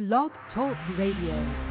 Blog Talk Radio.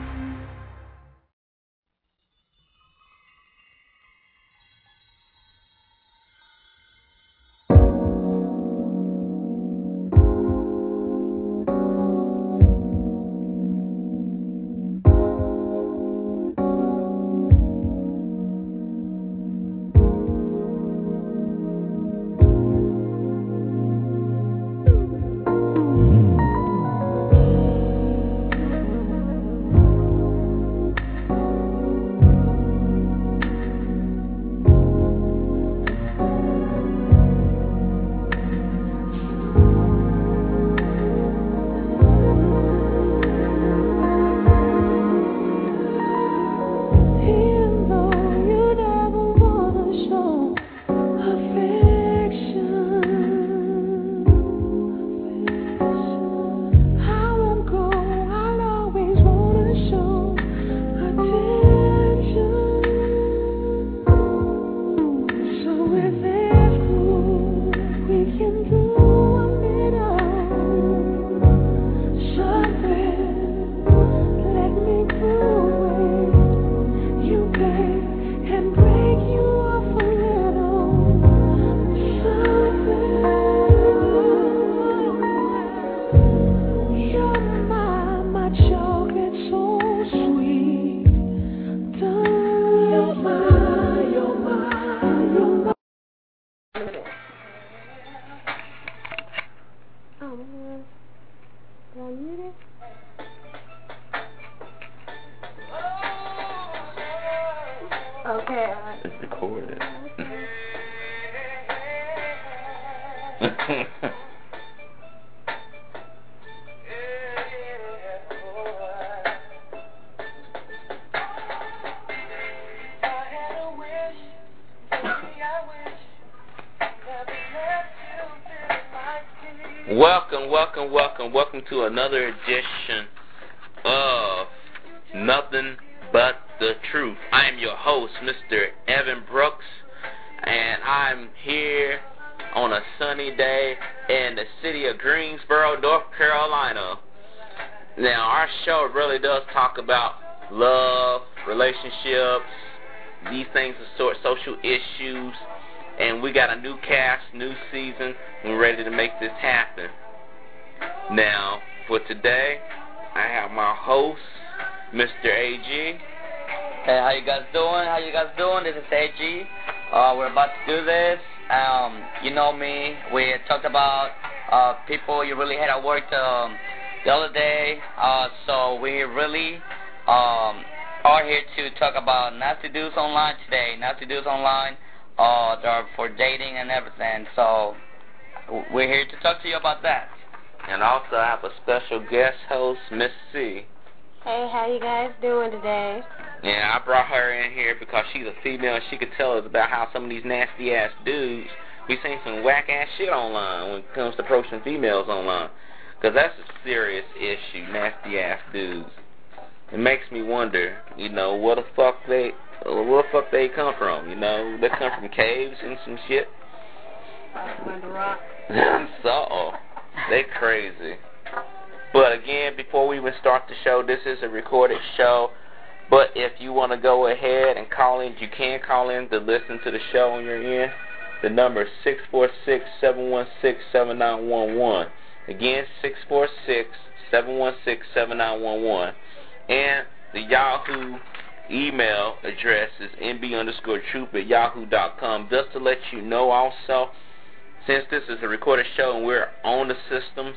To another edition of Nothing But the Truth. I am your host, Mr. Evan Brooks, and I'm here on a sunny day in the city of Greensboro, North Carolina. Now, our show really does talk about love, relationships, these things of sort, social issues, and we got a new cast, new season. We're ready to make this happen. Now, for today, I have my host, Mr. AG. Hey, how you guys doing? How you guys doing? This is AG. Uh, we're about to do this. Um, you know me. We talked about uh, people you really had at work um, the other day. Uh, so we really um, are here to talk about not to do's online today. Not to do's online uh, for dating and everything. So we're here to talk to you about that. And also I have a special guest host, Miss C. Hey, how you guys doing today? Yeah, I brought her in here because she's a female and she could tell us about how some of these nasty ass dudes be saying some whack ass shit online when it comes to approaching females online. Because that's a serious issue, nasty ass dudes. It makes me wonder, you know, where the fuck they, where the fuck they come from, you know? They come from caves and some shit. Under rock. so, they crazy. But again, before we even start the show, this is a recorded show. But if you want to go ahead and call in, you can call in to listen to the show on your end. The number is six four six seven one six seven nine one one. Again, six four six seven one six seven nine one one. And the Yahoo email address is nb underscore troop at yahoo dot com. Just to let you know also, since this is a recorded show and we're on the systems,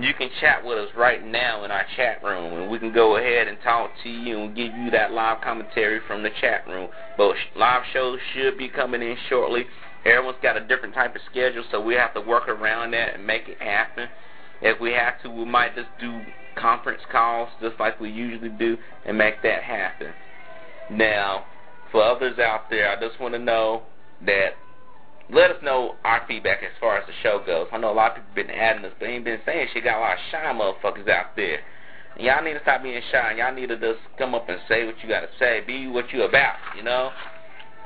you can chat with us right now in our chat room, and we can go ahead and talk to you and give you that live commentary from the chat room. But live shows should be coming in shortly. Everyone's got a different type of schedule, so we have to work around that and make it happen. If we have to, we might just do conference calls just like we usually do and make that happen. Now, for others out there, I just want to know that let us know our feedback as far as the show goes. I know a lot of people been adding us, but ain't been saying shit. Got a lot of shy motherfuckers out there. Y'all need to stop being shy. Y'all need to just come up and say what you got to say. Be what you about, you know?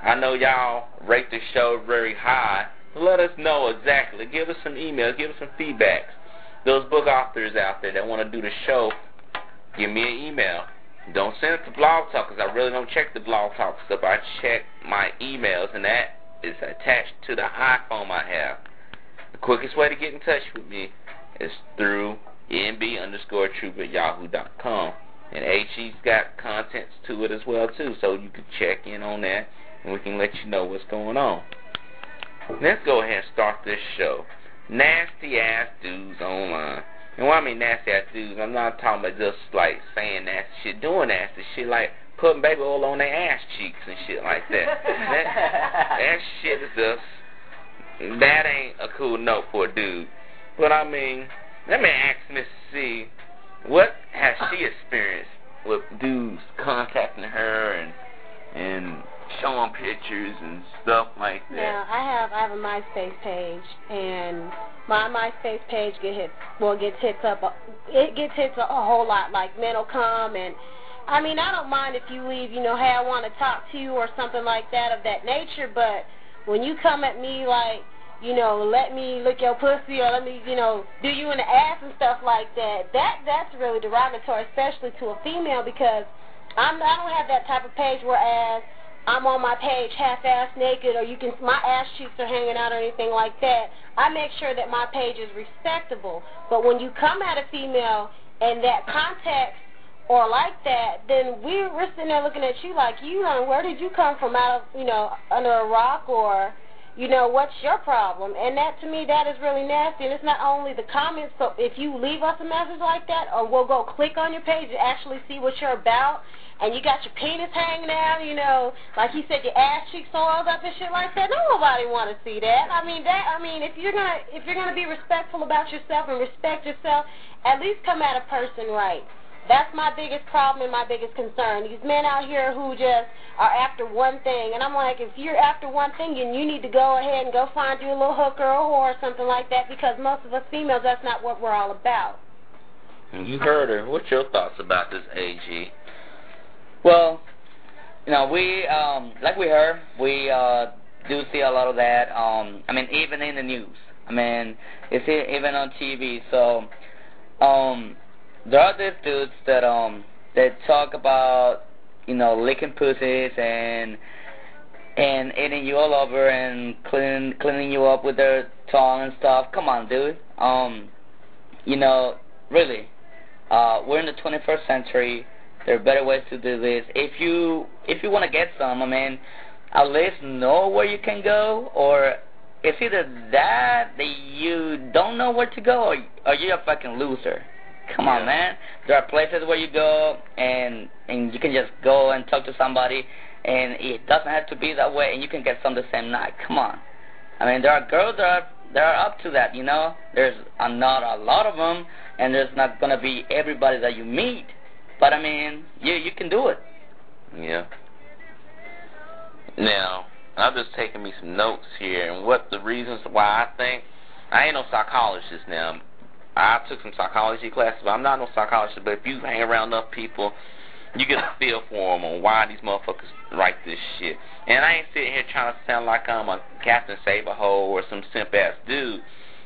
I know y'all rate the show very high. Let us know exactly. Give us some emails. Give us some feedbacks. Those book authors out there that want to do the show give me an email. Don't send it to Blog Talk because I really don't check the Blog Talk stuff. I check my emails, and that is attached to the iPhone I have. The quickest way to get in touch with me is through nb underscore troop at yahoo.com. And HE's got contents to it as well, too, so you can check in on that, and we can let you know what's going on. Let's go ahead and start this show. Nasty ass dudes online. And when I mean nasty ass dudes, I'm not talking about just like saying nasty shit, doing nasty shit, like putting baby oil on their ass cheeks and shit like that. that, that shit is just, that ain't a cool note for a dude. But I mean, let me ask Miss C, what has she experienced with dudes contacting her and and showing pictures and stuff like that. Now I have I have a MySpace page and my MySpace page get hit well gets hits up it gets hits a, a whole lot like men will come and I mean I don't mind if you leave you know hey I want to talk to you or something like that of that nature but when you come at me like you know let me lick your pussy or let me you know do you in the ass and stuff like that that that's really derogatory especially to a female because I'm I don't have that type of page whereas I'm on my page half-ass naked or you can my ass cheeks are hanging out or anything like that. I make sure that my page is respectable. But when you come at a female in that context or like that, then we we're sitting there looking at you like you know where did you come from out of you know under a rock or you know what's your problem and that to me that is really nasty and it's not only the comments so if you leave us a message like that or we'll go click on your page to actually see what you're about and you got your penis hanging out, you know, like you said, your ass cheeks oiled up and shit like that. No, nobody want to see that. I mean, that. I mean, if you're gonna if you're gonna be respectful about yourself and respect yourself, at least come at a person right. That's my biggest problem and my biggest concern. These men out here who just are after one thing, and I'm like, if you're after one thing, then you need to go ahead and go find you a little hooker or whore or something like that, because most of us females, that's not what we're all about. You heard her. What's your thoughts about this AG? Well, you know, we um, like we heard, we uh, do see a lot of that. Um, I mean, even in the news. I mean, you see it even on TV. So, um, there are these dudes that um that talk about you know licking pussies and and eating you all over and cleaning cleaning you up with their tongue and stuff. Come on, dude. Um, you know, really, uh, we're in the 21st century. There are better ways to do this. If you if you want to get some, I mean, at least know where you can go, or it's either that that you don't know where to go, or, or you're a fucking loser. Come Yeah. on, man. There are places where you go and and you can just go and talk to somebody, and it doesn't have to be that way, and you can get some the same night. Come on. I mean, there are girls that are that are up to that. You know, there's uh, not a lot of them, and there's not gonna be everybody that you meet. But I mean, you you can do it. Yeah. Now, I'm just taking me some notes here and what the reasons why I think I ain't no psychologist now. I took some psychology classes, but I'm not no psychologist. But if you hang around enough people, you get a feel for them on why these motherfuckers write this shit. And I ain't sitting here trying to sound like I'm a Captain Save-a-hoe or some simp ass dude.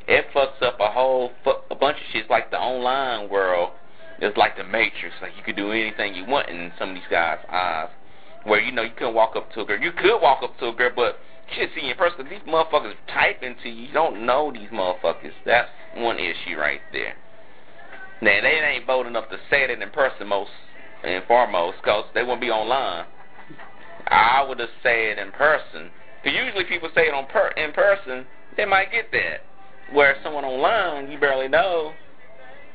It fucks up a whole a bunch of shit. It's like the online world. It's like the Matrix. Like you could do anything you want in some of these guys' eyes. Where you know you couldn't walk up to a girl. You could walk up to a girl, but shit, see in person. these motherfuckers type into you. You don't know these motherfuckers. That's one issue right there. Now they ain't bold enough to say it in person most and foremost, cause they won't be online. I would have said it in person. Cause usually people say it on per in person, they might get that. Where someone online you barely know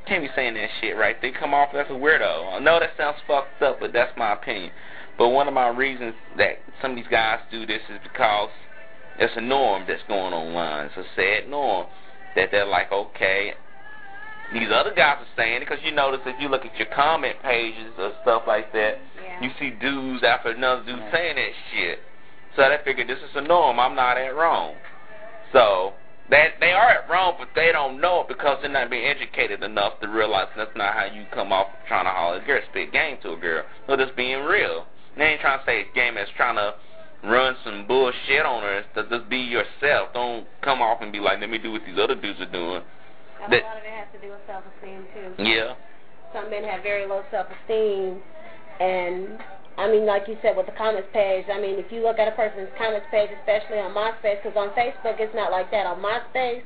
can't be saying that shit right. They come off as a weirdo. I know that sounds fucked up, but that's my opinion. But one of my reasons that some of these guys do this is because it's a norm that's going online. It's a sad norm that they're like, okay, these other guys are saying it because you notice if you look at your comment pages or stuff like that, Yeah. you see dudes after another dude saying that shit. So they figure this is a norm. I'm not at wrong. So that they are at wrong, but they don't know it because they're not being educated enough to realize that's not how you come off trying to holler at a girl, spit game to a girl. No, just being real. They ain't trying to say it's game as trying to run some bullshit on her. Just be yourself. Don't come off and be like, let me do what these other dudes are doing. And That- a lot of it has to do with self-esteem too. Yeah. some men have very low self-esteem, and I mean, like you said, with the comments page, I mean, if you look at a person's comments page, especially on MySpace, because on Facebook it's not like that. On MySpace,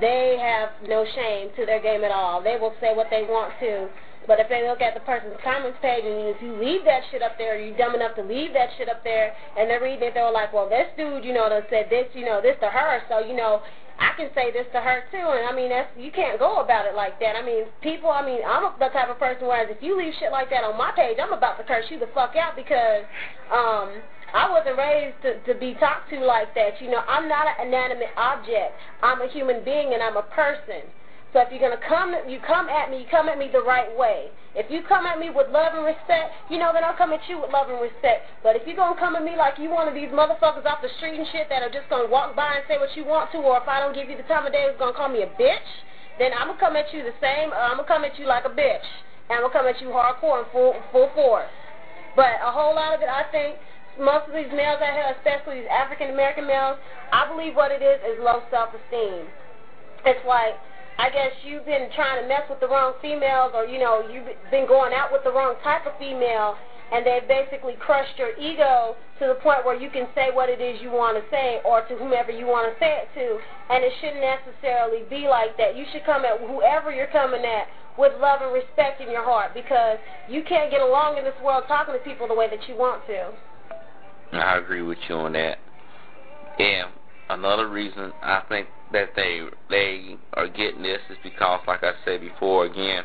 they have no shame to their game at all. They will say what they want to. But if they look at the person's comments page and if you leave that shit up there, you're dumb enough to leave that shit up there, and they're reading it, they're like, well, this dude, you know, that said this, you know, this to her, so, you know, I can say this to her too, and I mean that's you can't go about it like that. I mean, people. I mean, I'm the type of person whereas if you leave shit like that on my page, I'm about to curse you the fuck out because um I wasn't raised to to be talked to like that. You know, I'm not an inanimate object. I'm a human being and I'm a person. So if you're gonna come, you come at me, you come at me the right way. If you come at me with love and respect, you know, then I'll come at you with love and respect. But if you're gonna come at me like you one of these motherfuckers off the street and shit that are just gonna walk by and say what you want to, or if I don't give you the time of day, it's gonna call me a bitch, then I'm gonna come at you the same. Uh, I'm gonna come at you like a bitch, and I'm gonna come at you hardcore and full full force. But a whole lot of it, I think, most of these males out here, especially these African American males, I believe what it is is low self esteem. It's like I guess you've been trying to mess with the wrong females or, you know, you've been going out with the wrong type of female and they've basically crushed your ego to the point where you can say what it is you want to say or to whomever you want to say it to. And it shouldn't necessarily be like that. You should come at whoever you're coming at with love and respect in your heart because you can't get along in this world talking to people the way that you want to. I agree with you on that. And another reason I think that they they are getting this is because, like I said before, again,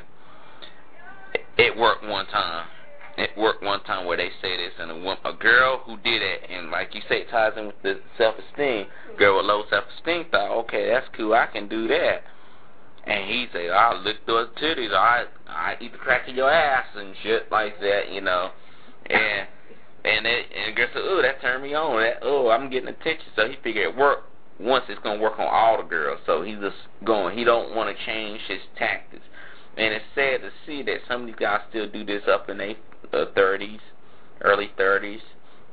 it worked one time. It worked one time where they say this, and a, a girl who did it, and like you say, it ties in with the self-esteem. Girl with low self-esteem thought, okay, that's cool, I can do that. And he said, I'll lick those titties, I I eat the crack of your ass and shit like that, you know. And and it, and the girl said, oh, that turned me on. That oh, I'm getting attention. So he figured it worked once it's gonna work on all the girls. So he's just going. He don't want to change his tactics. And it's sad to see that some of these guys still do this up in their uh, 30s, early 30s,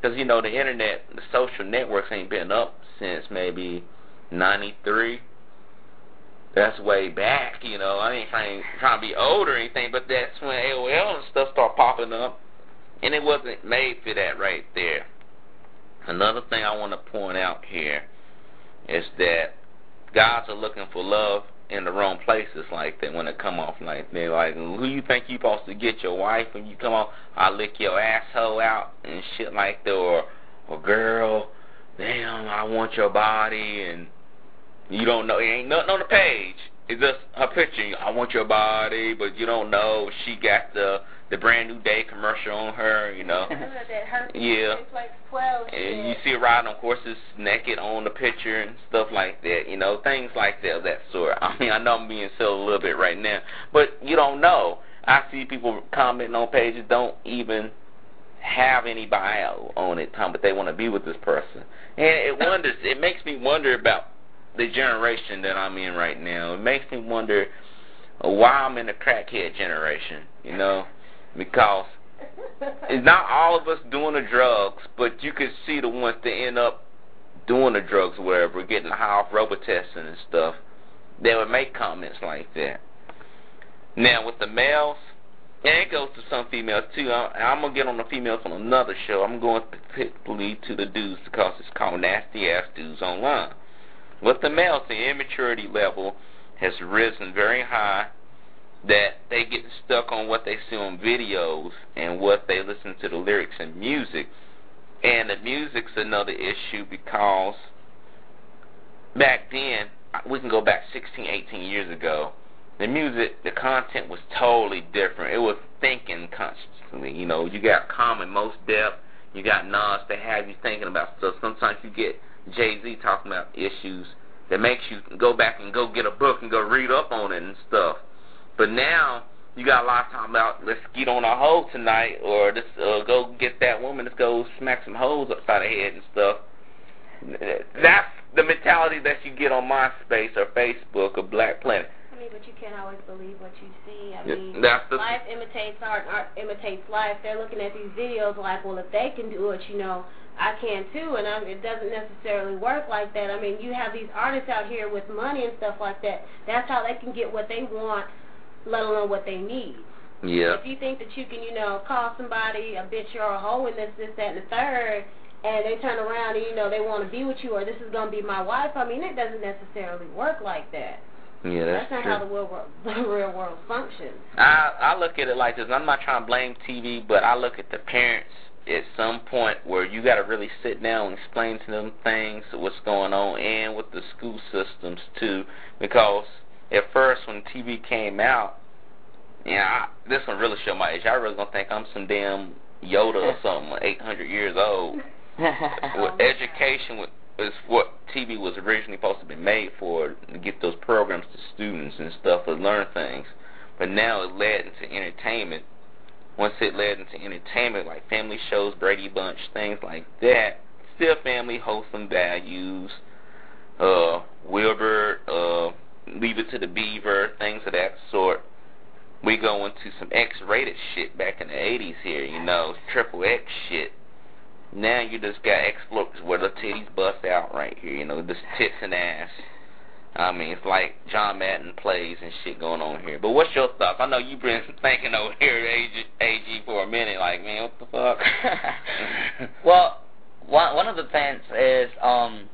because you know the internet, the social networks ain't been up since maybe '93. That's way back, you know. I ain't trying trying to be old or anything, but that's when AOL and stuff start popping up, and it wasn't made for that right there. Another thing I want to point out here is that guys are looking for love in the wrong places like that when it come off like they like who you think you supposed to get your wife when you come off I lick your asshole out and shit like that or or girl damn I want your body and you don't know it ain't nothing on the page it's just her picture I want your body but you don't know she got the the brand new day commercial on her, you know. yeah. And you see her riding on horses naked on the picture and stuff like that, you know, things like that, of that sort. I mean, I know I'm being silly a little bit right now, but you don't know. I see people commenting on pages don't even have any bio on it, Tom, but they want to be with this person. And it wonders, it makes me wonder about the generation that I'm in right now. It makes me wonder why I'm in the crackhead generation, you know because it's not all of us doing the drugs, but you can see the ones that end up doing the drugs or whatever, getting high off Robitussin and stuff. They would make comments like that. Now with the males, and it goes to some females too. I, I'm gonna get on the females on another show. I'm going particularly to the dudes because it's called Nasty Ass Dudes Online. With the males, the immaturity level has risen very high that they get stuck on what they see on videos and what they listen to the lyrics and music. And the music's another issue because back then, we can go back 16, 18 years ago, the music, the content was totally different. It was thinking constantly. You know, you got Common, Mos Def, you got Nas that have you thinking about stuff. Sometimes you get Jay Z talking about issues that makes you go back and go get a book and go read up on it and stuff. But now you got a lot of time about let's get on a hoe tonight, or let's uh, go get that woman. Let's go smack some hoes upside the head and stuff. That's the mentality that you get on MySpace or Facebook or Black Planet. I mean, but you can't always believe what you see. I mean, That's the life imitates art, art imitates life. They're looking at these videos like, well, if they can do it, you know, I can too, and I, it doesn't necessarily work like that. I mean, you have these artists out here with money and stuff like that. That's how they can get what they want let alone what they need. Yeah. If you think that you can, you know, call somebody a bitch or a hoe and this, this, that, and the third, and they turn around and you know they want to be with you or this is gonna be my wife. I mean, it doesn't necessarily work like that. Yeah, that's, that's not true. how the real world, the real world functions. I I look at it like this. I'm not trying to blame TV, but I look at the parents at some point where you got to really sit down and explain to them things, what's going on, and with the school systems too. Because at first, when TV came out, yeah, I, this one really show my age. I really gonna think I'm some damn Yoda or something, 800 years old. well, education is what TV was originally supposed to be made for, to get those programs to students and stuff to learn things. But now it led into entertainment. Once it led into entertainment, like family shows, Brady Bunch, things like that, still family, wholesome values, uh, Wilbur, uh, Leave It to the Beaver, things of that sort. We go into some X-rated shit back in the 80s here, you know, triple X shit now you just got exploits where the titties bust out right here, you know, just tits and ass. I mean, it's like John Madden plays and shit going on here. But what's your thoughts? I know you've been thinking over here, AG, AG for a minute, like, man, what the fuck? well, one one of the things is um,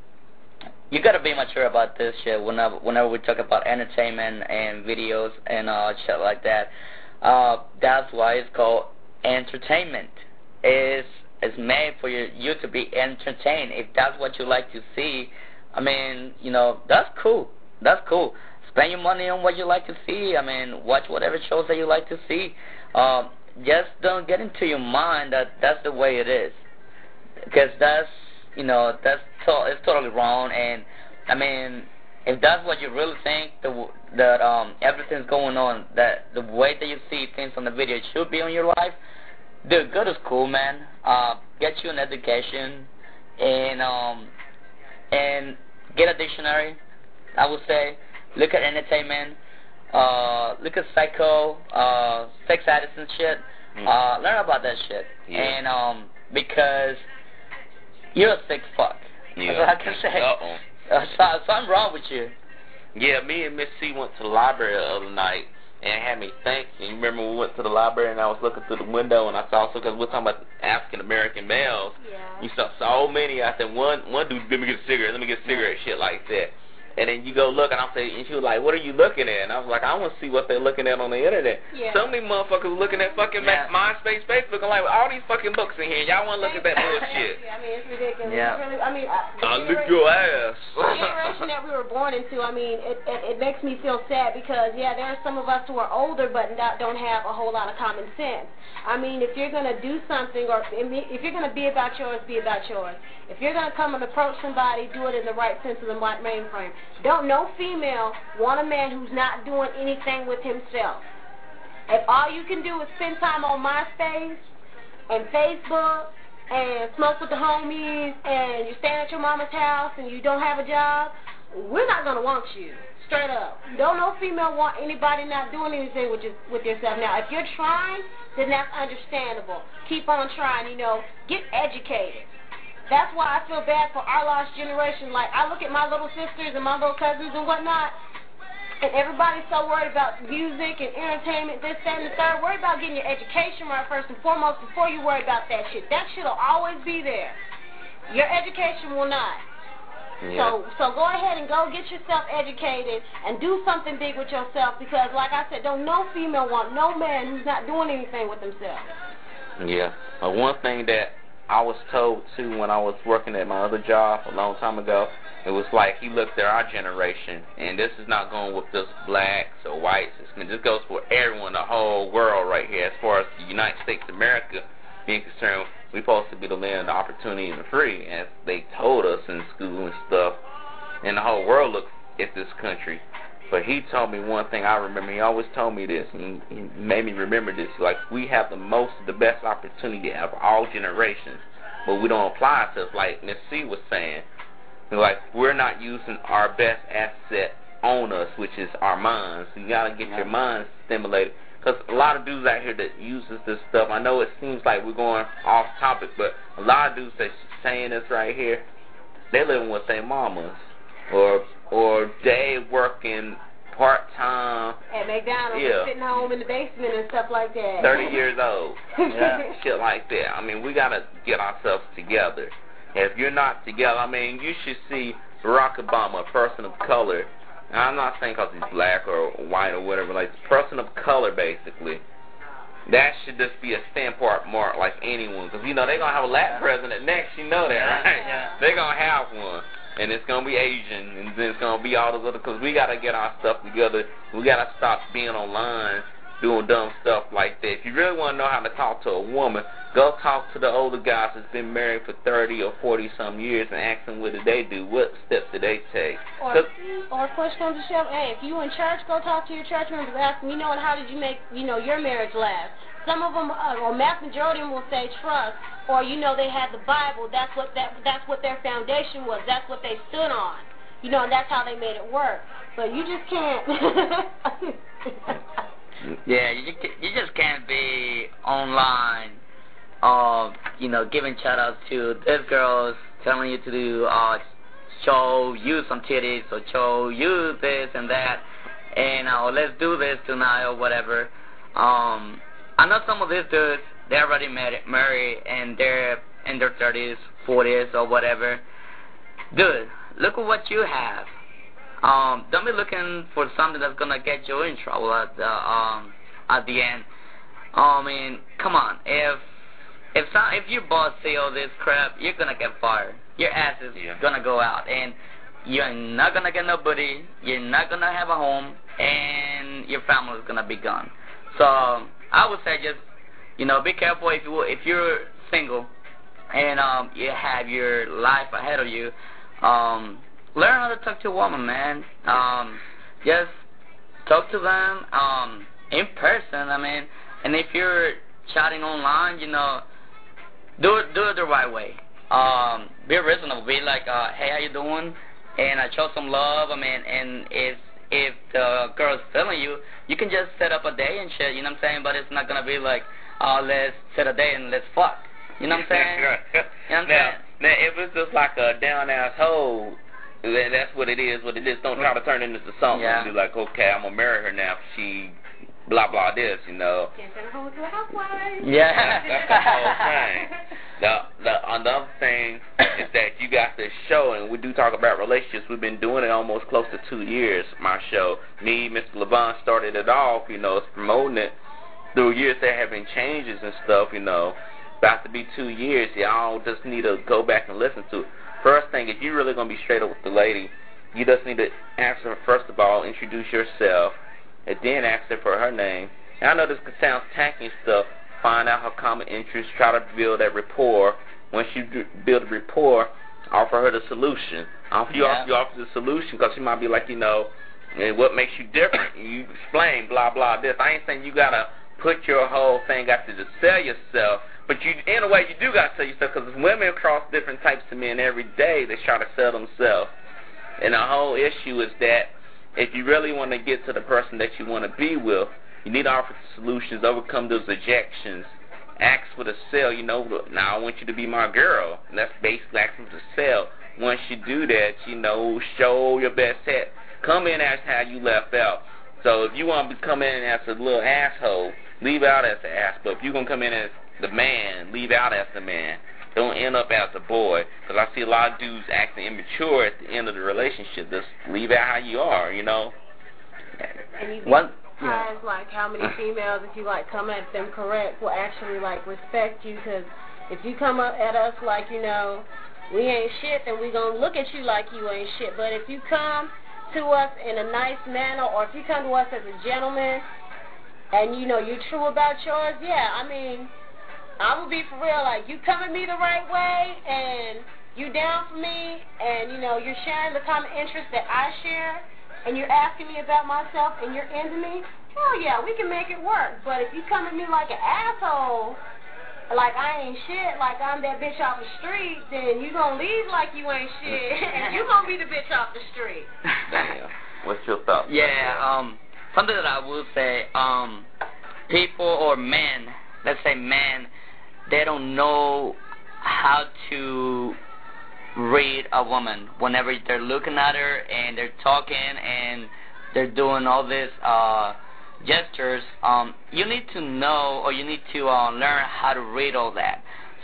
you gotta be mature about this shit. Whenever whenever we talk about entertainment and videos and uh shit like that, uh, that's why it's called entertainment. Is is made for you, you to be entertained. If that's what you like to see, I mean, you know, that's cool. That's cool. Spend your money on what you like to see. I mean, watch whatever shows that you like to see. Um, just don't get into your mind that that's the way it is, because that's you know that's to- it's totally wrong. And I mean, if that's what you really think the, that um everything's going on, that the way that you see things on the video should be on your life, Dude, go to school, man. Uh, get you an education, and um, and get a dictionary. I would say, look at entertainment, uh, look at psycho, uh, sex addicts and shit. Mm. Uh, learn about that shit, Yeah. and um, because you're a sick fuck. Yeah. That's what I can say. Uh-oh. Uh, so, something wrong with you. Yeah, me and Miss C went to the library the other night and it had me think. And you remember when we went to the library and I was looking through the window and I saw so because we're talking about African American males. Yeah. You saw so many out there. One one dude, let me get a cigarette, let me get a cigarette, shit like that. And then you go look, and I'm saying, and she was like, "What are you looking at?" And I was like, "I want to see what they're looking at on the internet." Yeah. Some of these motherfuckers looking at fucking Yeah. MySpace, Facebook, and like all these fucking books in here. Y'all want to look at that bullshit? I mean, it's ridiculous. Yeah. It's really, I mean, the I'll lick generation- your ass. the generation that we were born into, I mean, it, it it makes me feel sad because yeah, there are some of us who are older but not, don't have a whole lot of common sense. I mean, if you're gonna do something or if you're gonna be about yours, be about yours. If you're gonna come and approach somebody, do it in the right sense of the right mainframe. Don't no female want a man who's not doing anything with himself. If all you can do is spend time on MySpace and Facebook and smoke with the homies and you're at your mama's house and you don't have a job, we're not gonna want you. Straight up. Don't no female want anybody not doing anything with your, with yourself. Now, if you're trying, then that's understandable. Keep on trying, you know. Get educated. That's why I feel bad for our lost generation. Like, I look at my little sisters and my little cousins and whatnot, and everybody's so worried about music and entertainment, this, that, and the third. Worry about getting your education right first and foremost before you worry about that shit. That shit will always be there. Your education will not. Yeah. So so go ahead and go get yourself educated and do something big with yourself because like I said, don't no female want no man who's not doing anything with themselves. Yeah. Uh, one thing that I was told too when I was working at my other job a long time ago, it was like he looked at our generation, and this is not going with just blacks or whites. It's, this goes for everyone, the whole world right here. As far as the United States of America being concerned, we're supposed to be the land of opportunity and the free, as they told us in school and stuff. And the whole world looks at this country. But he told me one thing I remember. He always told me this, and he, he made me remember this. Like we have the most, the best opportunity of all generations, but we don't apply it to us. Like Miss C was saying, like we're not using our best asset on us, which is our minds. You gotta get your minds stimulated. Because a lot of dudes out here that uses this stuff, I know it seems like we're going off topic, but a lot of dudes that saying this right here, they living with their mamas, or or they working part time. At McDonald's, Yeah. sitting home in the basement and stuff like that. 30 years old. Yeah. Shit like that. I mean, we gotta get ourselves together. If you're not together, I mean, you should see Barack Obama, a person of color. And I'm not saying because he's black or white or whatever, like, a person of color, basically. That should just be a standpoint mark like anyone. Because, you know, they're to have a Latin president next. You know that, right? yeah. They're to have one. And it's going to be Asian. And then it's going to be all those other. Because we got to get our stuff together. We got to stop being online doing dumb stuff like that. If you really want to know how to talk to a woman, go talk to the older guys that's been married for 30 or 40 some years and ask them what did they do, what steps did they take. Or, or push comes to shove, hey, if you in church, go talk to your church members. And ask them, you know, and how did you make, you know, your marriage last? Some of them, uh, or mass majority of them will say trust, or you know, they had the Bible. That's what that that's what their foundation was. That's what they stood on. You know, and that's how they made it work. But you just can't. Yeah, you just, you just can't be online, uh, you know, giving shout outs to this girls telling you to do, uh, show you some titties or show you this and that, and uh, let's do this tonight or whatever. Um, I know some of these dudes they're already married, married and they're in their thirties, forties or whatever. Dude, look at what you have um, don't be looking for something that's gonna get you in trouble at the um at the end. I mean, come on. If if some, if your boss see all this crap, you're gonna get fired. Your ass is Yeah. gonna go out, and you're not gonna get nobody. You're not gonna have a home, and your family's gonna be gone. So I would say just you know be careful if you if you're single and um you have your life ahead of you. Um, learn how to talk to a woman, man. Um, just talk to them um, in person. I mean, and if you're chatting online, you know, do it do it the right way. Um, be reasonable. Be like, uh, hey, how you doing? And uh, show some love. I mean, and if if the girl's feeling you, you can just set up a day and shit. You know what I'm saying? But it's not gonna be like, oh, let's set a day and let's fuck. You know what I'm saying? You know what I'm now, saying? now, if it's just like a down ass hole, then that's what it is. What it is. Don't try to turn it into something. Yeah. Be like, okay, I'm gonna marry her now. If she, blah blah this, you know. Can't send a hoe to a housewife. Yeah. That's the whole thing. The the another thing is that you got this show, and we do talk about relationships. We've been doing it almost close to two years. My show, me, Mr. Levon started it off. You know, it's promoting it through years. There have been changes and stuff. You know, about to be two years. Y'all just need to go back and listen to it. First thing, if you're really gonna be straight up with the lady, you just need to ask her first of all, introduce yourself, and then ask her for her name. And I know this sounds tacky and stuff. Find out her common interests. Try to build that rapport. Once you build a rapport, offer her the solution. After you, Yeah. offer, you offer the solution, because she might be like, you know, and what makes you different? You explain, blah blah. This I ain't saying you gotta put your whole thing out to sell yourself, but you, in a way, you do gotta sell yourself because women cross different types of men every day. They try to sell themselves, and the whole issue is that if you really want to get to the person that you want to be with, you need to offer solutions, overcome those objections. Ask for the sell. You know, now I want you to be my girl. And that's basically asking for the sell. Once you do that, you know, show your best head. Come in as how you left out. So if you want to come in as a little asshole, leave out as an ass. But if you're gonna come in as the man, leave out as the man. Don't end up as a boy. Because I see a lot of dudes acting immature at the end of the relationship. Just leave out how you are, you know. And One, like how many females, if you like come at them correct, will actually like respect you. Because if you come up at us like you know we ain't shit, then we gonna look at you like you ain't shit. But if you come to us in a nice manner, or if you come to us as a gentleman, and you know you're true about yours, yeah, I mean, I will be for real. Like you come at me the right way, and you down for me, and you know you're sharing the common interests that I share and you're asking me about myself and you're into me, oh yeah, we can make it work. But if you come at me like an asshole, like I ain't shit, like I'm that bitch off the street, then you gonna leave like you ain't shit, and you gonna be the bitch off the street. Damn. What's your thoughts? Yeah, um, something that I will say, um, people or men, let's say men, they don't know how to read a woman whenever they're looking at her and they're talking and they're doing all these uh, gestures, um, you need to know or you need to uh, learn how to read all that,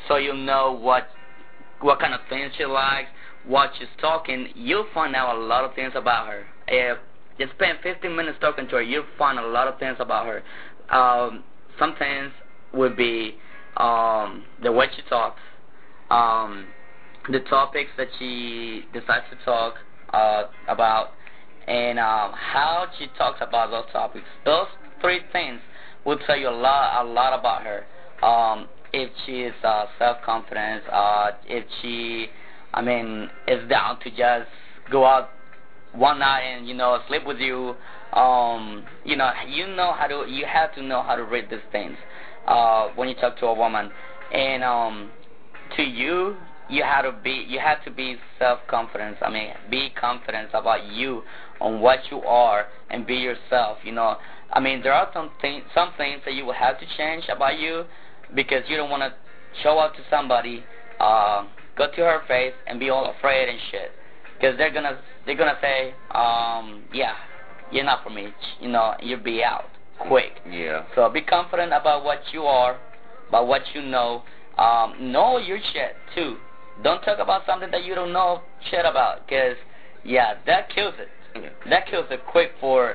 so you know what what kind of things she likes, what she's talking. You'll find out a lot of things about her. If you spend 15 minutes talking to her, you'll find a lot of things about her. Um, some things would be um, the way she talks, um, the topics that she decides to talk uh, about, and um, how she talks about those topics. Those three things will tell you a lot, a lot about her. Um, if she is uh, self-confident, uh, if she, I mean, is down to just go out one night and you know sleep with you. Um, you know, you know how to, you have to know how to read these things uh, when you talk to a woman. And um, to you, you have to be, you have to be self-confident. I mean, be confident about you on what you are and be yourself. You know, I mean, there are some things, some things that you will have to change about you because you don't want to show up to somebody, uh, go to her face and be all afraid and shit. Because they're gonna, they're gonna say, um, yeah, you're not for me. You know, you'll be out quick. Yeah. So be confident about what you are, about what you know. Um, know your shit too. Don't talk about something that you don't know shit about, because yeah, that kills it. That kills it quick for,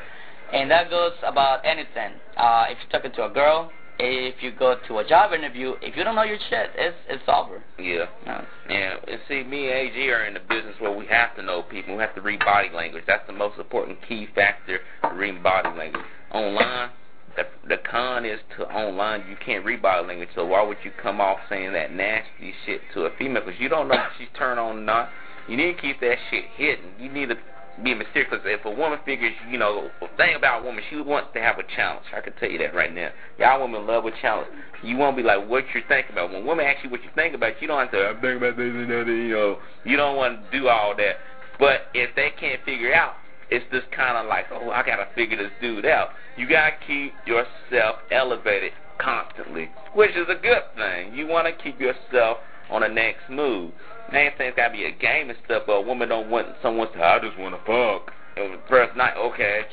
and that goes about anything. Uh, if you're talking to a girl, if you go to a job interview, if you don't know your shit, it's it's over. Yeah. No. Yeah, and see, me and AG are in the business where we have to know people. We have to read body language. That's the most important key factor, reading body language. Online, the the con is to online, you can't read body language, so why would you come off saying that nasty shit to a female? Because you don't know if she's turned on or not. You need to keep that shit hidden. You need to be mysterious. Because if a woman figures, you know, the thing about a woman, she wants to have a challenge. I can tell you that right now. Y'all women love a challenge. You won't be like, what you're thinking about. When women ask you what you think about, you don't have to I'm thinking about this and that, you know. You don't want to do all that. But if they can't figure out, it's just kind of like, oh, I got to figure this dude out. You got to keep yourself elevated constantly, which is a good thing. You want to keep yourself on the next move. Saying it's got to be a game and stuff, but a woman don't want someone to I just want to fuck. It was the first night, okay,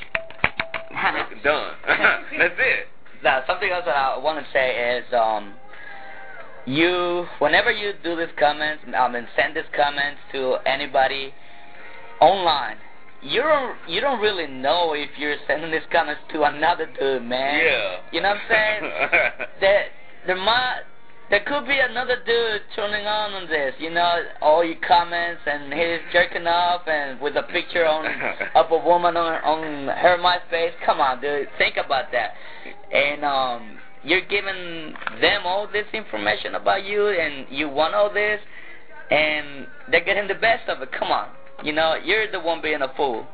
done. That's it. Now, something else that I want to say is, um, you, whenever you do these comments, I mean, send these comments to anybody online, you don't, you don't really know if you're sending these comments to another dude, man. Yeah. You know what I'm saying? that there might, there could be another dude turning on on this. You know, all your comments and he's jerking off and with a picture on of a woman on on her MySpace. Come on, dude, think about that. And um, you're giving them all this information about you, and you want all this, and they're getting the best of it. Come on, you know, you're the one being a fool.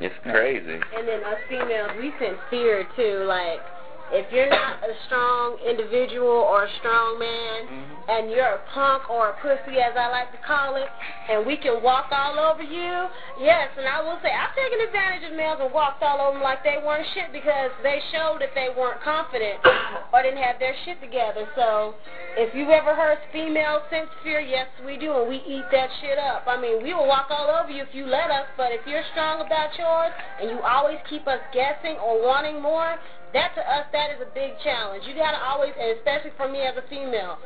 It's crazy. And then us females, we sense fear too. Like, if you're not a strong individual or a strong man, Mhm. and you're a punk or a pussy, as I like to call it, and we can walk all over you, yes. And I will say, I've taken advantage of males and walked all over them like they weren't shit because they showed that they weren't confident or didn't have their shit together. So, if you've ever heard female sense fear, yes, we do, and we eat that shit up. I mean, we will walk all over you if you let us, but if you're strong about yours and you always keep us guessing or wanting more, that to us, that is a big challenge. You gotta always, and especially for me as a female,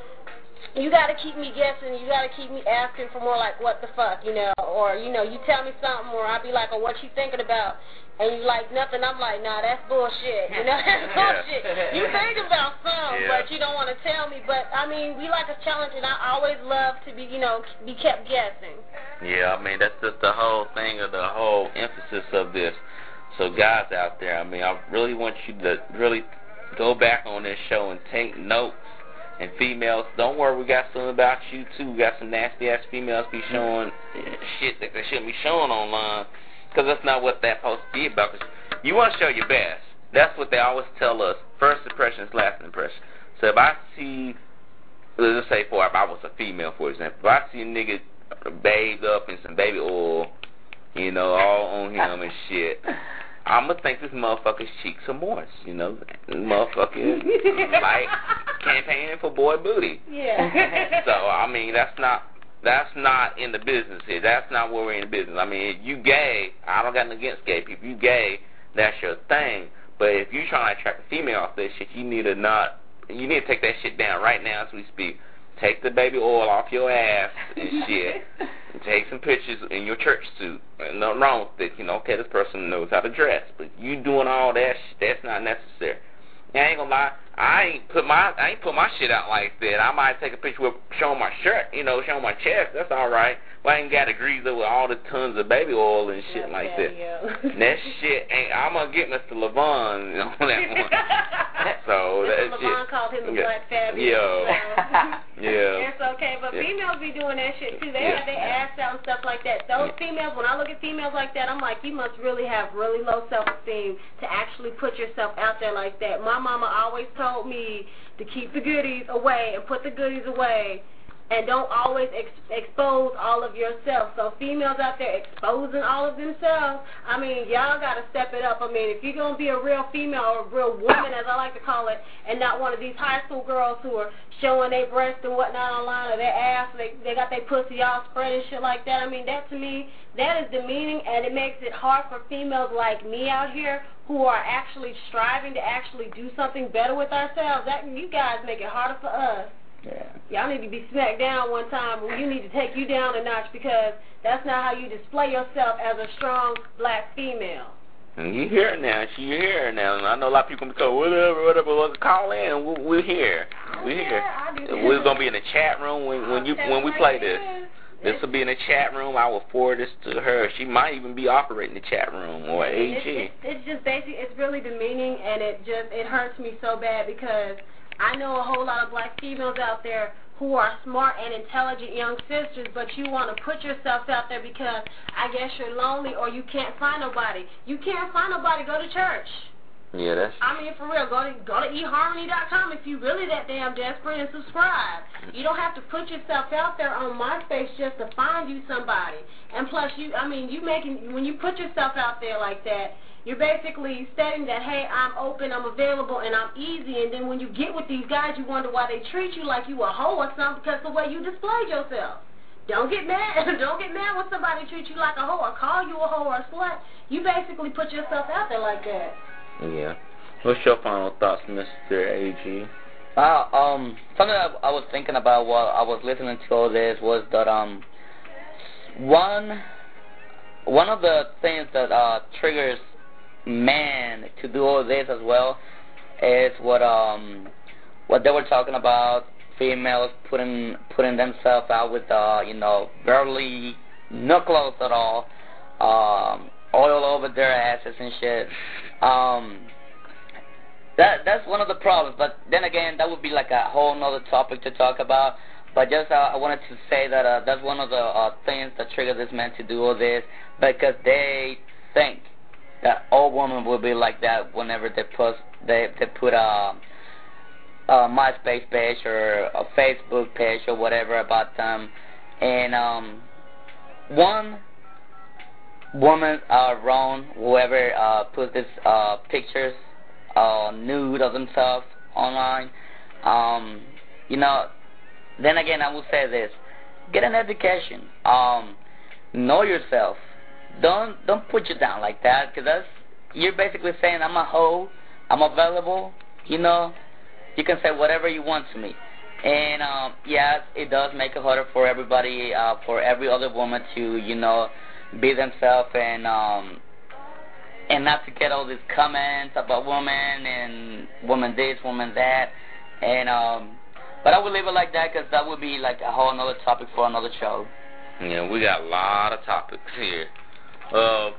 you gotta keep me guessing. You gotta keep me asking for more, like what the fuck, you know, or you know, you tell me something, or I'll be like, oh, what you thinking about? And you like nothing. I'm like, nah, that's bullshit. You know, that's Yeah. bullshit. You think about some, Yeah. but you don't want to tell me. But I mean, we like a challenge, and I always love to be, you know, be kept guessing. Yeah, I mean that's just the whole thing of the whole emphasis of this. So guys out there, I mean I really want you to really go back on this show and take notes. And females, don't worry, we got something about you too. We got some nasty ass females be mm-hmm. showing shit that they shouldn't be showing online, because that's not what that's supposed to be about. Cause you want to show your best. That's what they always tell us. First impression is last impression. So if I see, let's say for if I was a female, for example, if I see a nigga bathed up in some baby oil, you know, all on him and shit. I'm gonna think this motherfucker's cheeks are moist, you know. This motherfucker like campaigning for boy booty. Yeah. So I mean, that's not that's not in the business here. That's not where we're in the business. I mean, you gay, I don't got nothing against gay people. You gay, that's your thing. But if you trying to attract a female off this shit, you need to not. You need to take that shit down right now as we speak. Take the baby oil off your ass and shit. and take some pictures in your church suit. And nothing wrong with it. You know, okay, this person knows how to dress. But you doing all that, sh- that's not necessary. I ain't gonna lie. I ain't put my I ain't put my shit out like that. I might take a picture with showing my shirt, you know, showing my chest. That's all right. But I ain't got to grease up with all the tons of baby oil and shit like that. that shit ain't. I'm gonna get Mr. Levon on that one. so Mr. that Levon shit. called him the yeah. Black Fabulous. Yeah. yeah. It's okay, but Yeah. females be doing that shit too. They Yeah. have their ass out and stuff like that. Those females, when I look at females like that, I'm like, you must really have really low self-esteem to actually put yourself out there like that. My mama always told me to keep the goodies away and put the goodies away. And don't always ex- expose all of yourself. So females out there exposing all of themselves, I mean, y'all got to step it up. I mean, if you're going to be a real female or a real woman, as I like to call it, and not one of these high school girls who are showing their breasts and whatnot online or their ass, they, they got their pussy all spread and shit like that. I mean, that to me, that is demeaning, and it makes it hard for females like me out here who are actually striving to actually do something better with ourselves. That You guys make it harder for us. Yeah. Y'all need to be smacked down one time. Well, you need to take you down a notch because that's not how you display yourself as a strong black female. And you hear it now. She hear it now. And I know a lot of people gonna go whatever, whatever. Well, call in. We're, we're here. Oh, we're here. Yeah, We're gonna be in the chat room when when you when we play this. This will be in the chat room. I will forward this to her. She might even be operating the chat room or AG. It's, it's, it's just basic. It's really demeaning, and it just it hurts me so bad because I know a whole lot of black females out there who are smart and intelligent young sisters, but you want to put yourself out there because I guess you're lonely or you can't find nobody. You can't find nobody. Go to church. Yeah, that's. I mean, for real, go to go to eharmony.com if you really that damn desperate and subscribe. You don't have to put yourself out there on MySpace just to find you somebody. And plus, you, I mean, you making when you put yourself out there like that, you're basically stating that hey, I'm open, I'm available, and I'm easy. And then when you get with these guys, you wonder why they treat you like you a hoe or something because the way you displayed yourself. Don't get mad. Don't get mad when somebody treats you like a hoe or call you a hoe or a slut. You basically put yourself out there like that. Yeah. What's your final thoughts, Mr. AG? Wow, um, something I, I was thinking about while I was listening to all this was that um, one one of the things that uh triggers men to do all this as well is what um what they were talking about females putting putting themselves out with uh you know barely no clothes at all um oil over their asses and shit um that that's one of the problems. But then again, that would be like a whole nother topic to talk about. But just uh, I wanted to say that uh, that's one of the uh, things that trigger this man to do all this because they think that all women will be like that whenever they post they they put a, a MySpace page or a Facebook page or whatever about them, and um, one woman uh, wrong whoever uh, put this uh, pictures uh, nude of themselves online. Um, you know, then again, I will say this: get an education. Um, know yourself. Don't don't put you down like that, because that's you're basically saying I'm a hoe. I'm available. You know, you can say whatever you want to me. And um, yes, it does make it harder for everybody, uh, for every other woman to, you know, be themselves and um, and not to get all these comments about women and woman this, woman that, and um, but I would leave it like that because that would be like a whole another topic for another show. Yeah, we got a lot of topics here. Uh,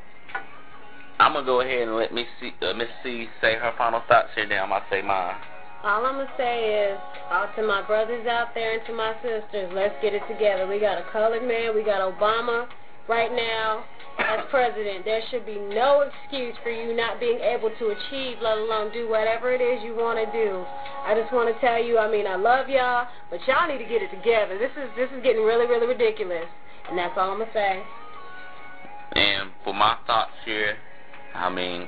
I'm gonna go ahead and let Miss C, uh, Miss C say her final thoughts here. Then I'm gonna say mine. All I'm gonna say is, all to my brothers out there and to my sisters, let's get it together. We got a colored man, we got Obama right now as president. There should be no excuse for you not being able to achieve, let alone do whatever it is you want to do. I just want to tell you, I mean, I love y'all, but y'all need to get it together. This is this is getting really, really ridiculous, and that's all I'm gonna say. And for my thoughts here, I mean,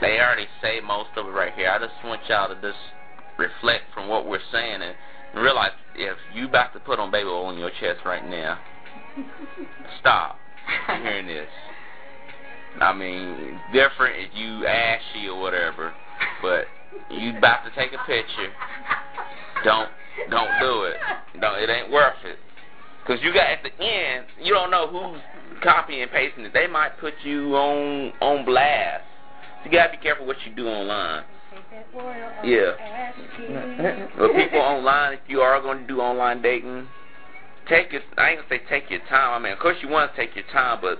they already say most of it right here. I just want y'all to just reflect from what we're saying and realize if you about to put on baby oil on your chest right now, stop hearing this. I mean, different if you ashy or whatever, but you about to take a picture. Don't don't do it. Don't it ain't worth it. Cause you got at the end, you don't know who's copying and pasting it. They might put you on on blast. So You gotta be careful what you do online. Yeah. But people online, if you are going to do online dating, take your. I ain't gonna say take your time. I mean, of course you want to take your time, but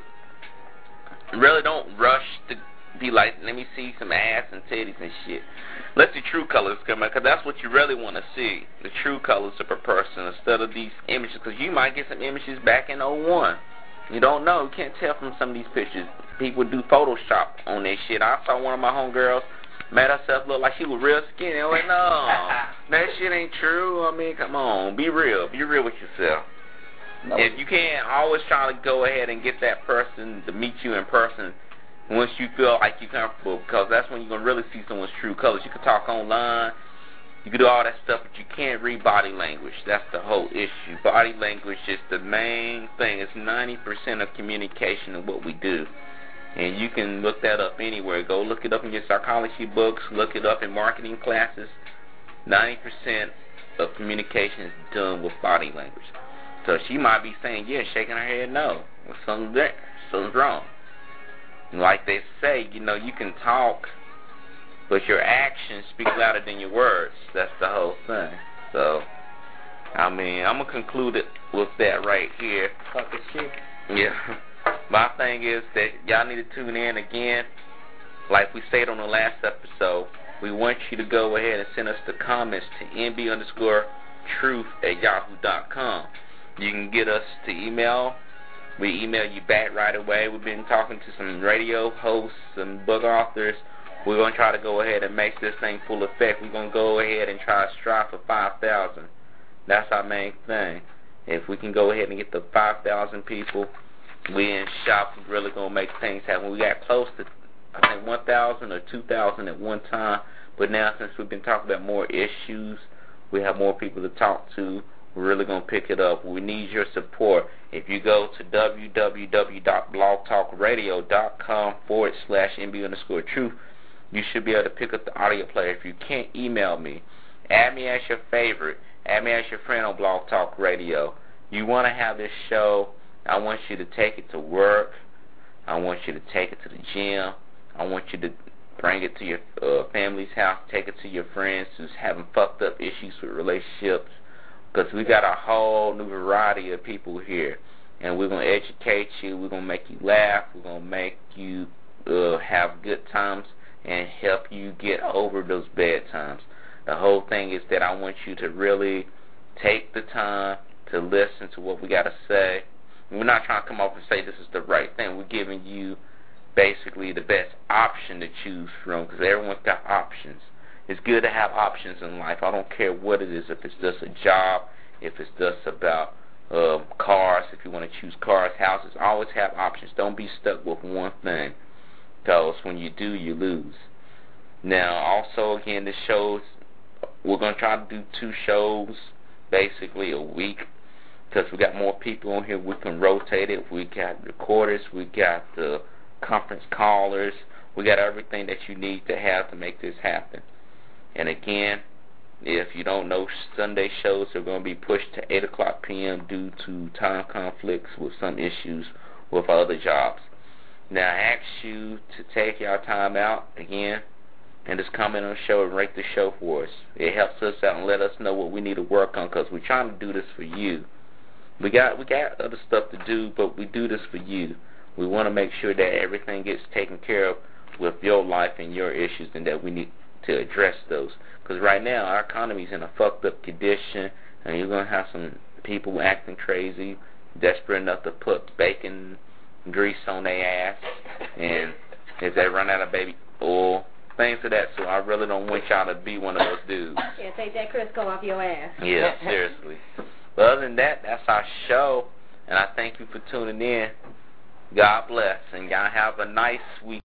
really don't rush to be like, let me see some ass and titties and shit. Let the true colors come out, because that's what you really want to see, the true colors of a person, instead of these images, because you might get some images back in 01. You don't know. You can't tell from some of these pictures. People do Photoshop on their shit. I saw one of my homegirls made herself look like she was real skinny. I'm like, no, that shit ain't true. I mean, come on, be real. Be real with yourself. No. If you can't, always try to go ahead and get that person to meet you in person once you feel like you're comfortable, because that's when you're gonna really see someone's true colors. You can talk online, you can do all that stuff, but you can't read body language. That's the whole issue. Body language is the main thing. It's 90% of communication of what we do. And you can look that up anywhere. Go look it up in your psychology books, look it up in marketing classes. 90% of communication is done with body language. So she might be saying yes, shaking her head no. Something's there. Something's wrong. Like they say, you know, you can talk, but your actions speak louder than your words. That's the whole thing. So, I mean, I'm gonna conclude it with that right here. Talk is cheap. Yeah. My thing is that y'all need to tune in again. Like we said on the last episode, we want you to go ahead and send us the comments to nb underscore truth at yahoo dot com. You can get us to email. We email you back right away. We've been talking to some radio hosts, some book authors. We're going to try to go ahead and make this thing full effect. We're going to go ahead and try to strive for 5,000. That's our main thing. If we can go ahead and get the 5,000 people, we in shop really going to make things happen. We got close to, I think, 1,000 or 2,000 at one time. But now, since we've been talking about more issues, we have more people to talk to. We're really going to pick it up. We need your support. If you go to www.blogtalkradio.com forward slash MB underscore truth, you should be able to pick up the audio player. If you can't, email me. Add me as your favorite. Add me as your friend on Blog Talk Radio. You want to have this show. I want you to take it to work. I want you to take it to the gym. I want you to bring it to your uh, family's house. Take it to your friends who's having fucked up issues with relationships because we got a whole new variety of people here, and we're gonna educate you. We're gonna make you laugh. We're gonna make you uh, have good times and help you get over those bad times. The whole thing is that I want you to really take the time to listen to what we got to say. We're not trying to come up and say this is the right thing. We're giving you basically the best option to choose from because everyone's got options. It's good to have options in life. I don't care what it is. If it's just a job, if it's just about um, cars, if you want to choose cars, houses, always have options. Don't be stuck with one thing because when you do, you lose. Now, also, again, this shows, we're going to try to do two shows basically a week because we got more people on here. We can rotate it. We got recorders. We got the conference callers. We got everything that you need to have to make this happen. And again, if you don't know, Sunday shows are going to be pushed to 8 o'clock p.m. due to time conflicts with some issues with other jobs. Now, I ask you to take your time out again and just comment on the show and rate the show for us. It helps us out and let us know what we need to work on because we're trying to do this for you. We got we got other stuff to do, but we do this for you. We want to make sure that everything gets taken care of with your life and your issues, and that we need to address those. Because right now our economy's in a fucked up condition, and you're gonna have some people acting crazy, desperate enough to put bacon grease on their ass, and if they run out of baby oil, things of that. So I really don't want y'all to be one of those dudes. Yeah, take that Crisco off your ass. Yeah, seriously. But other than that, that's our show, and I thank you for tuning in. God bless, and y'all have a nice week.